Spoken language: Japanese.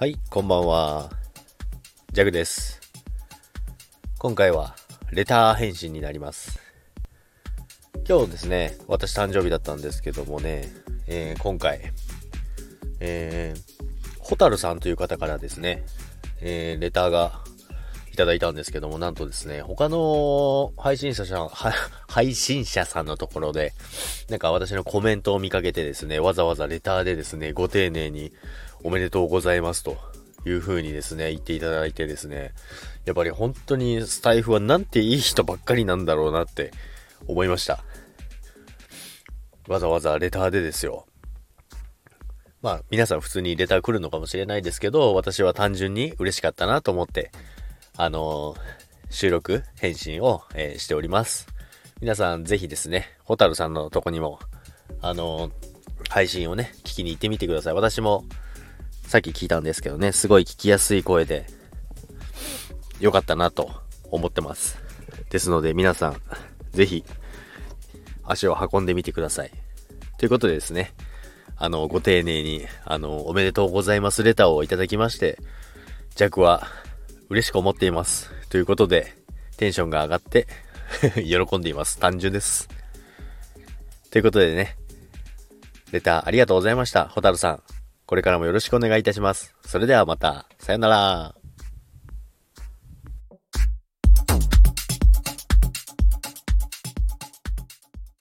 はい、こんばんは。ジャグです。今回は、レター返信になります。今日ですね、私誕生日だったんですけどもね、えー今回、えー、ホタルさんという方からですね、えーレターがただいたんですけども、なんとですね、他の配信者さん、配信者さんのところで、なんか私のコメントを見かけてですね、わざわざレターでですね、ご丁寧におめでとうございますという風にですね、言っていただいてですね、やっぱり本当にスタイフはなんていい人ばっかりなんだろうなって思いました。わざわざレターでですよ。まあ皆さん普通にレター来るのかもしれないですけど、私は単純に嬉しかったなと思って、あの収録、返信を、えーしております。皆さんぜひですね、ホタルさんのとこにも、あの配信をね、聞きに行ってみてください。私も、さっき聞いたんですけどね、すごい聞きやすい声で、良かったなと思ってます。ですので皆さん、ぜひ、足を運んでみてください。ということでですね、あの、ご丁寧に、あの、おめでとうございますレターをいただきまして、ジャックは嬉しく思っています。ということで、テンションが上がって、喜んでいます。単純です。ということでね、レターありがとうございました。ホタルさん。これからもよろしくお願いいたします。それではまた、さよなら。